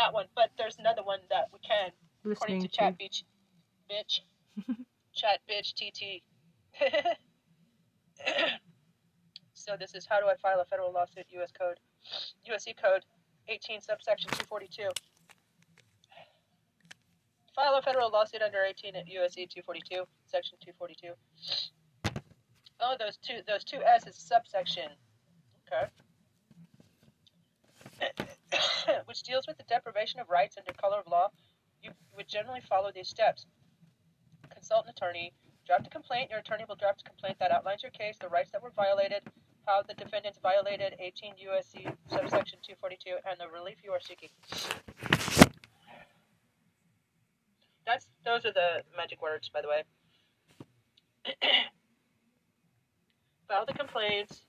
that one, but there's another one that we can, according to to. Chat Beach, bitch, Chat Bitch TT. so this is how do I file a federal lawsuit? U.S. Code, USC Code 18 subsection 242. File a federal lawsuit under 18 at USC 242, section 242. Oh, those two, those two S is subsection. Okay. Which deals with the deprivation of rights under color of law. You would generally follow these steps. Consult an attorney. Draft a complaint. Your attorney will draft a complaint that outlines your case, the rights that were violated, how the defendants violated 18 USC subsection 242, and the relief you are seeking. That's those are the magic words, by the way. File the complaints.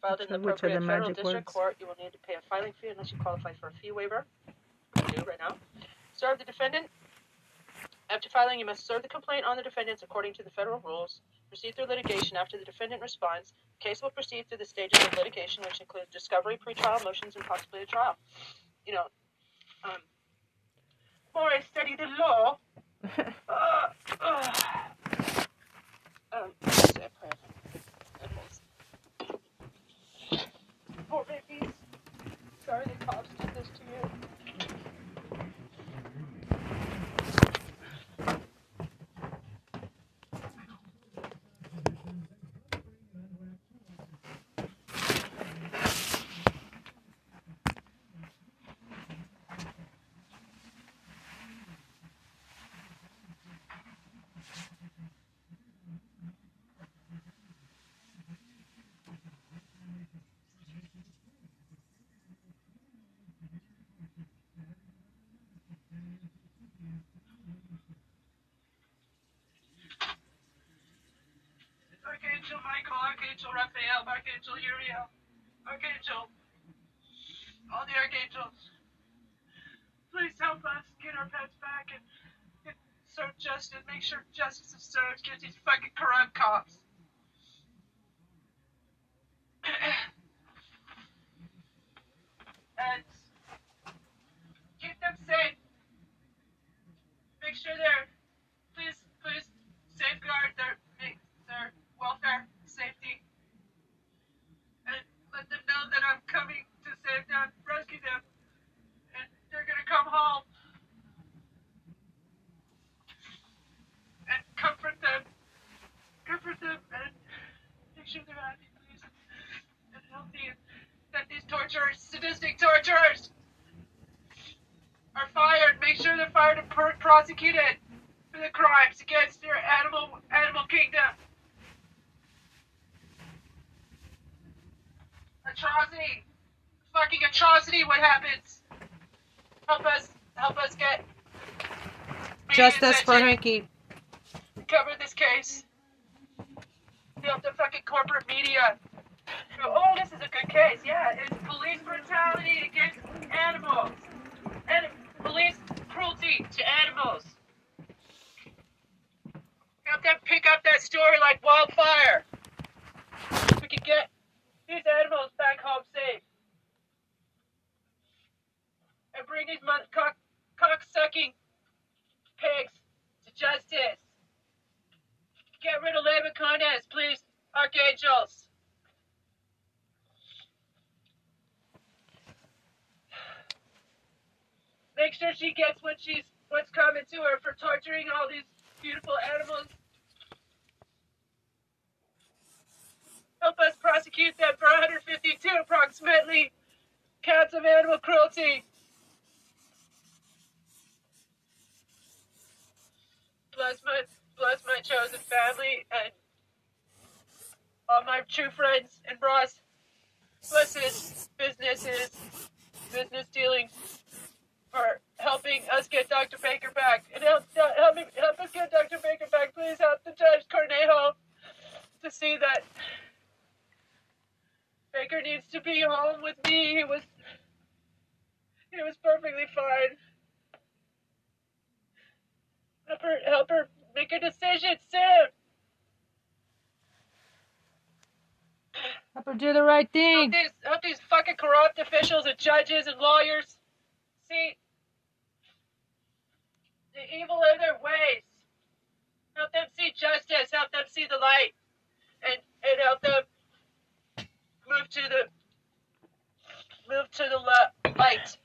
Filed in the which are the appropriate federal magic district words? court. You will need to pay a filing fee unless you qualify for a fee waiver. Do right now. Serve the defendant. After filing, you must serve the complaint on the defendants according to the federal rules. Proceed through litigation after the defendant responds. The case will proceed through the stages of litigation, which include discovery, pretrial motions, and possibly a trial. You know, um, more I study the law. Uh, uh, um, say a prayer for animals. Poor babies. Sorry the cops did this to you. Archangel Michael, Archangel Raphael, Archangel Uriel, Archangel, all the archangels. Please help us get our pets back and, and serve justice, make sure justice is served against these fucking corrupt cops. and keep them safe. Make sure they're, please, please safeguard their, their welfare, safety, and let them know that I'm coming to save them, rescue them, and they're gonna come home. And comfort them, comfort them, and make sure they're happy, please, and healthy, and that these torturers, sadistic torturers, are fired. Make sure they're fired and per- prosecuted for the crimes against their animal animal kingdom. Atrocity, fucking atrocity. What happens? Help us, help us get Justice for. Hanky. Cover this case. Help the fucking corporate media. Go, oh, this is a good case. Yeah, it's police brutality against animals and police cruelty to animals. Help them pick up that story like wildfire. We can get these animals back home safe. And bring these mon- cock, cock-sucking pigs to justice. Get rid of Leva Condes, please, archangels. Make sure she gets what she's what's coming to her for torturing all these beautiful animals. Help us prosecute them for 152 approximately counts of animal cruelty. Bless my bless my chosen family and all my true friends and bros. Bless or do the right thing. Help these, help these fucking corrupt officials and judges and lawyers see the evil in their ways. Help them see justice. Help them see the light. And, and help them move to the move to the light,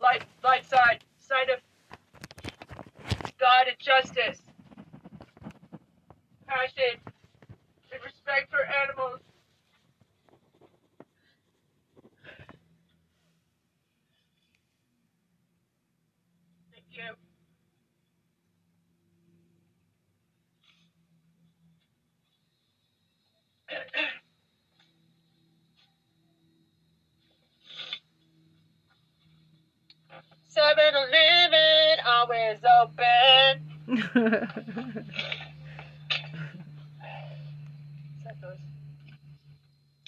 light, light always open.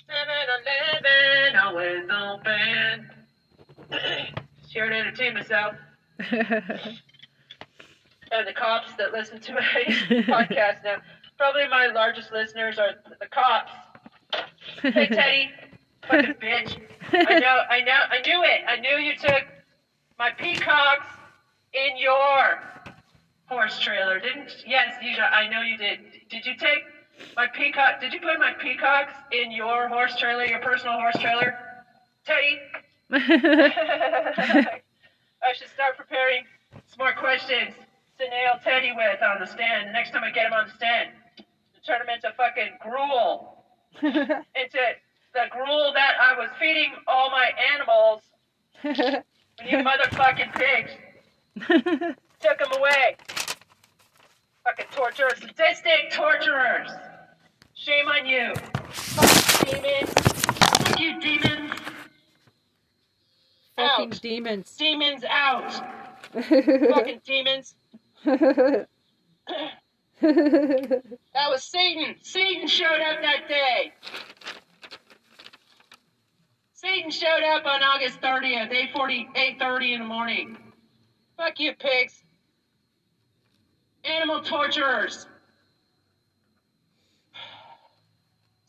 Seven Eleven always open. Here to entertain myself and the cops that listen to my podcast now. Probably my largest listeners are the cops. Hey Teddy, fucking bitch. I know, I know, I knew it. I knew you took my peacocks in your horse trailer, didn't? Yes, you. I know you did. Did you take my peacock? Did you put my peacocks in your horse trailer, your personal horse trailer, Teddy? I should start preparing some more questions to nail Teddy with on the stand. Next time I get him on the stand, to turn him into fucking gruel, into the gruel that I was feeding all my animals when you motherfucking pigs took them away. Fucking torturers, sadistic torturers. Shame on you. Fucking demons. Fuck you, demons. Fucking Out. demons. Demons out. Fucking demons. That was Satan. Satan showed up that day. Satan showed up on August 30th, 8:40, 8:30 in the morning. Fuck you, pigs. Animal torturers.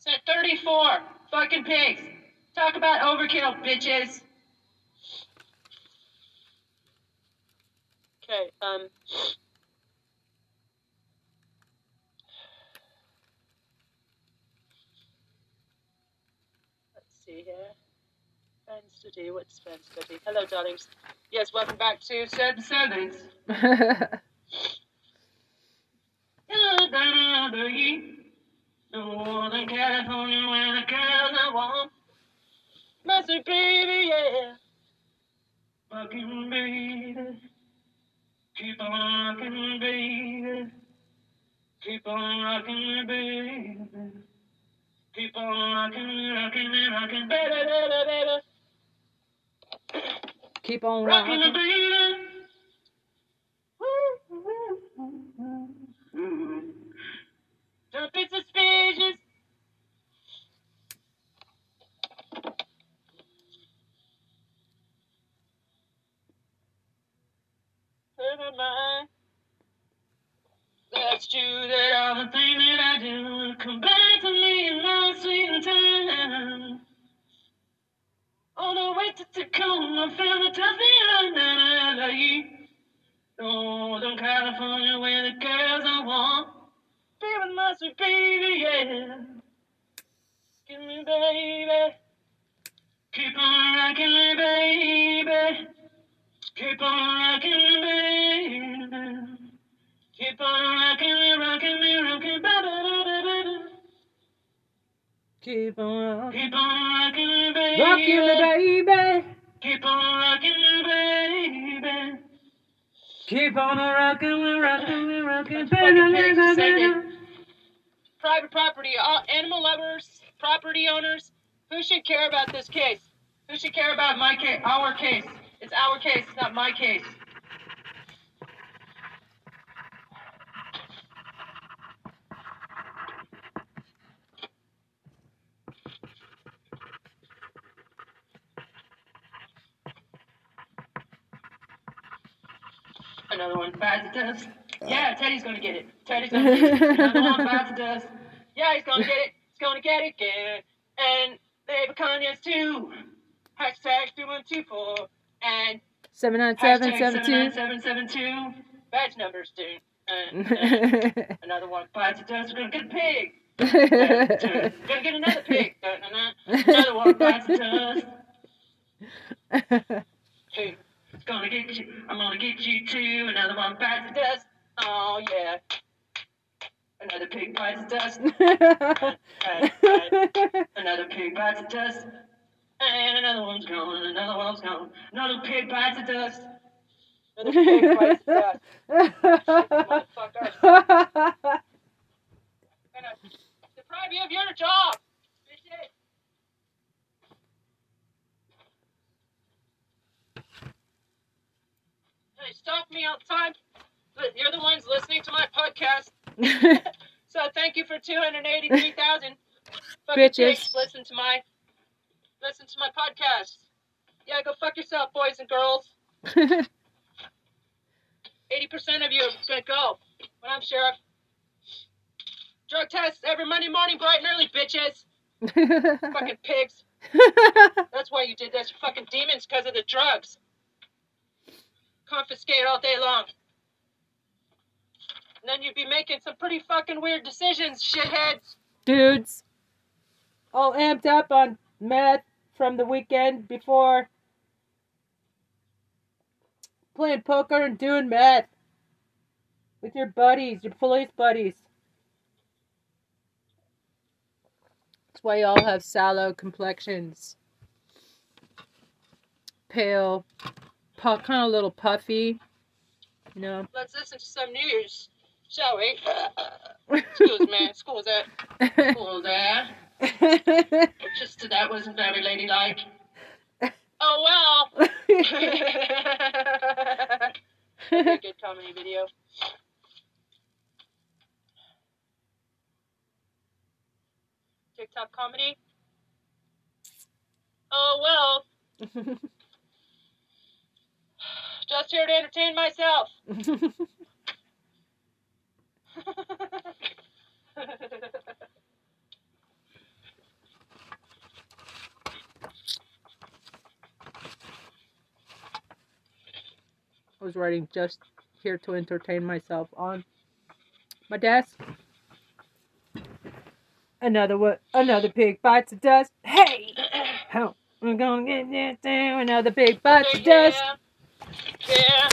Set 34. Fucking pigs. Talk about overkill, bitches. Okay, um. Let's see here. Friends to do. What's friends to do? Hello, darlings. Yes, welcome back to Seven Sevens. Northern California, where the want. Mustard baby, yeah. Fucking baby. Keep on rocking, baby. Keep on rocking, baby. Keep on rocking, rocking, rocking, baby, baby, baby. Keep on Rocking the baby. Don't be suspicious. Never mind. That's true that all the things that I do come back to me in my sweet time. On the way to Tacoma, I found a tough in LA. Northern California, where the girls I want. Be with my sweet baby, yeah. Give me, baby. Keep on rocking me, baby. Keep on rocking me, baby. Keep on rocking me, rocking me, rocking, baby. Keep on rocking. Keep on rocking me, baby. Rocking me, baby. Keep on rocking me, baby. Keep on rocking me, rocking rocking Fucking pigs baby. Private property, all animal lovers, property owners, who should care about this case? Who should care about my case, our case? It's our case, it's not my case. Another one bites the dust. Uh, yeah, Teddy's gonna get it. Teddy's gonna get it. Another one bites the dust. Yeah, he's gonna get it. He's gonna get it again. And they have Kanye's too. Hashtag 2124 and Seven nine seven seven two. 79772. Badge numbers, dude. Uh, uh, another one bites the dust. We're gonna get a pig. Uh, uh, gonna get another pig. Uh, uh. Another one bites the dust. It's gonna get you. I'm gonna get you too. Another one bites the dust. Oh yeah. Another pig bites the dust. Uh, uh, another pig bites the dust. And another one's gone. Another one's gone. Another pig bites the dust. Another pig bites the dust. Motherfucker. Gonna deprive you of your job. Bitches. Hey, stop me all the time. But You're the ones listening to my podcast. So thank you for 283,000 fucking Bitches. Listen to my listen to my podcast. Yeah, go fuck yourself, boys and girls. 80% of you are gonna go when I'm sheriff. Drug tests every Monday morning, bright and early, bitches. Fucking pigs. That's why you did this. Fucking demons because of the drugs. Confiscate all day long. Then you'd be making some pretty fucking weird decisions, shitheads. Dudes, all amped up on meth from the weekend before playing poker and doing meth with your buddies, your police buddies. That's why y'all have sallow complexions. Pale, kind of a little puffy, you know. Let's listen to some news, shall we? Excuse me, school's that. School's that. Just that wasn't very ladylike. Oh well. Good comedy video. TikTok comedy. Oh well. Just here to entertain myself. I was writing just here to entertain myself on my desk. Another what? Another pig bites the dust. Hey, how we're gonna get this down? Another pig bites the dust. Yeah. Yeah.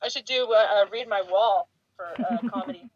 I should do uh, uh, read my wall for uh, comedy.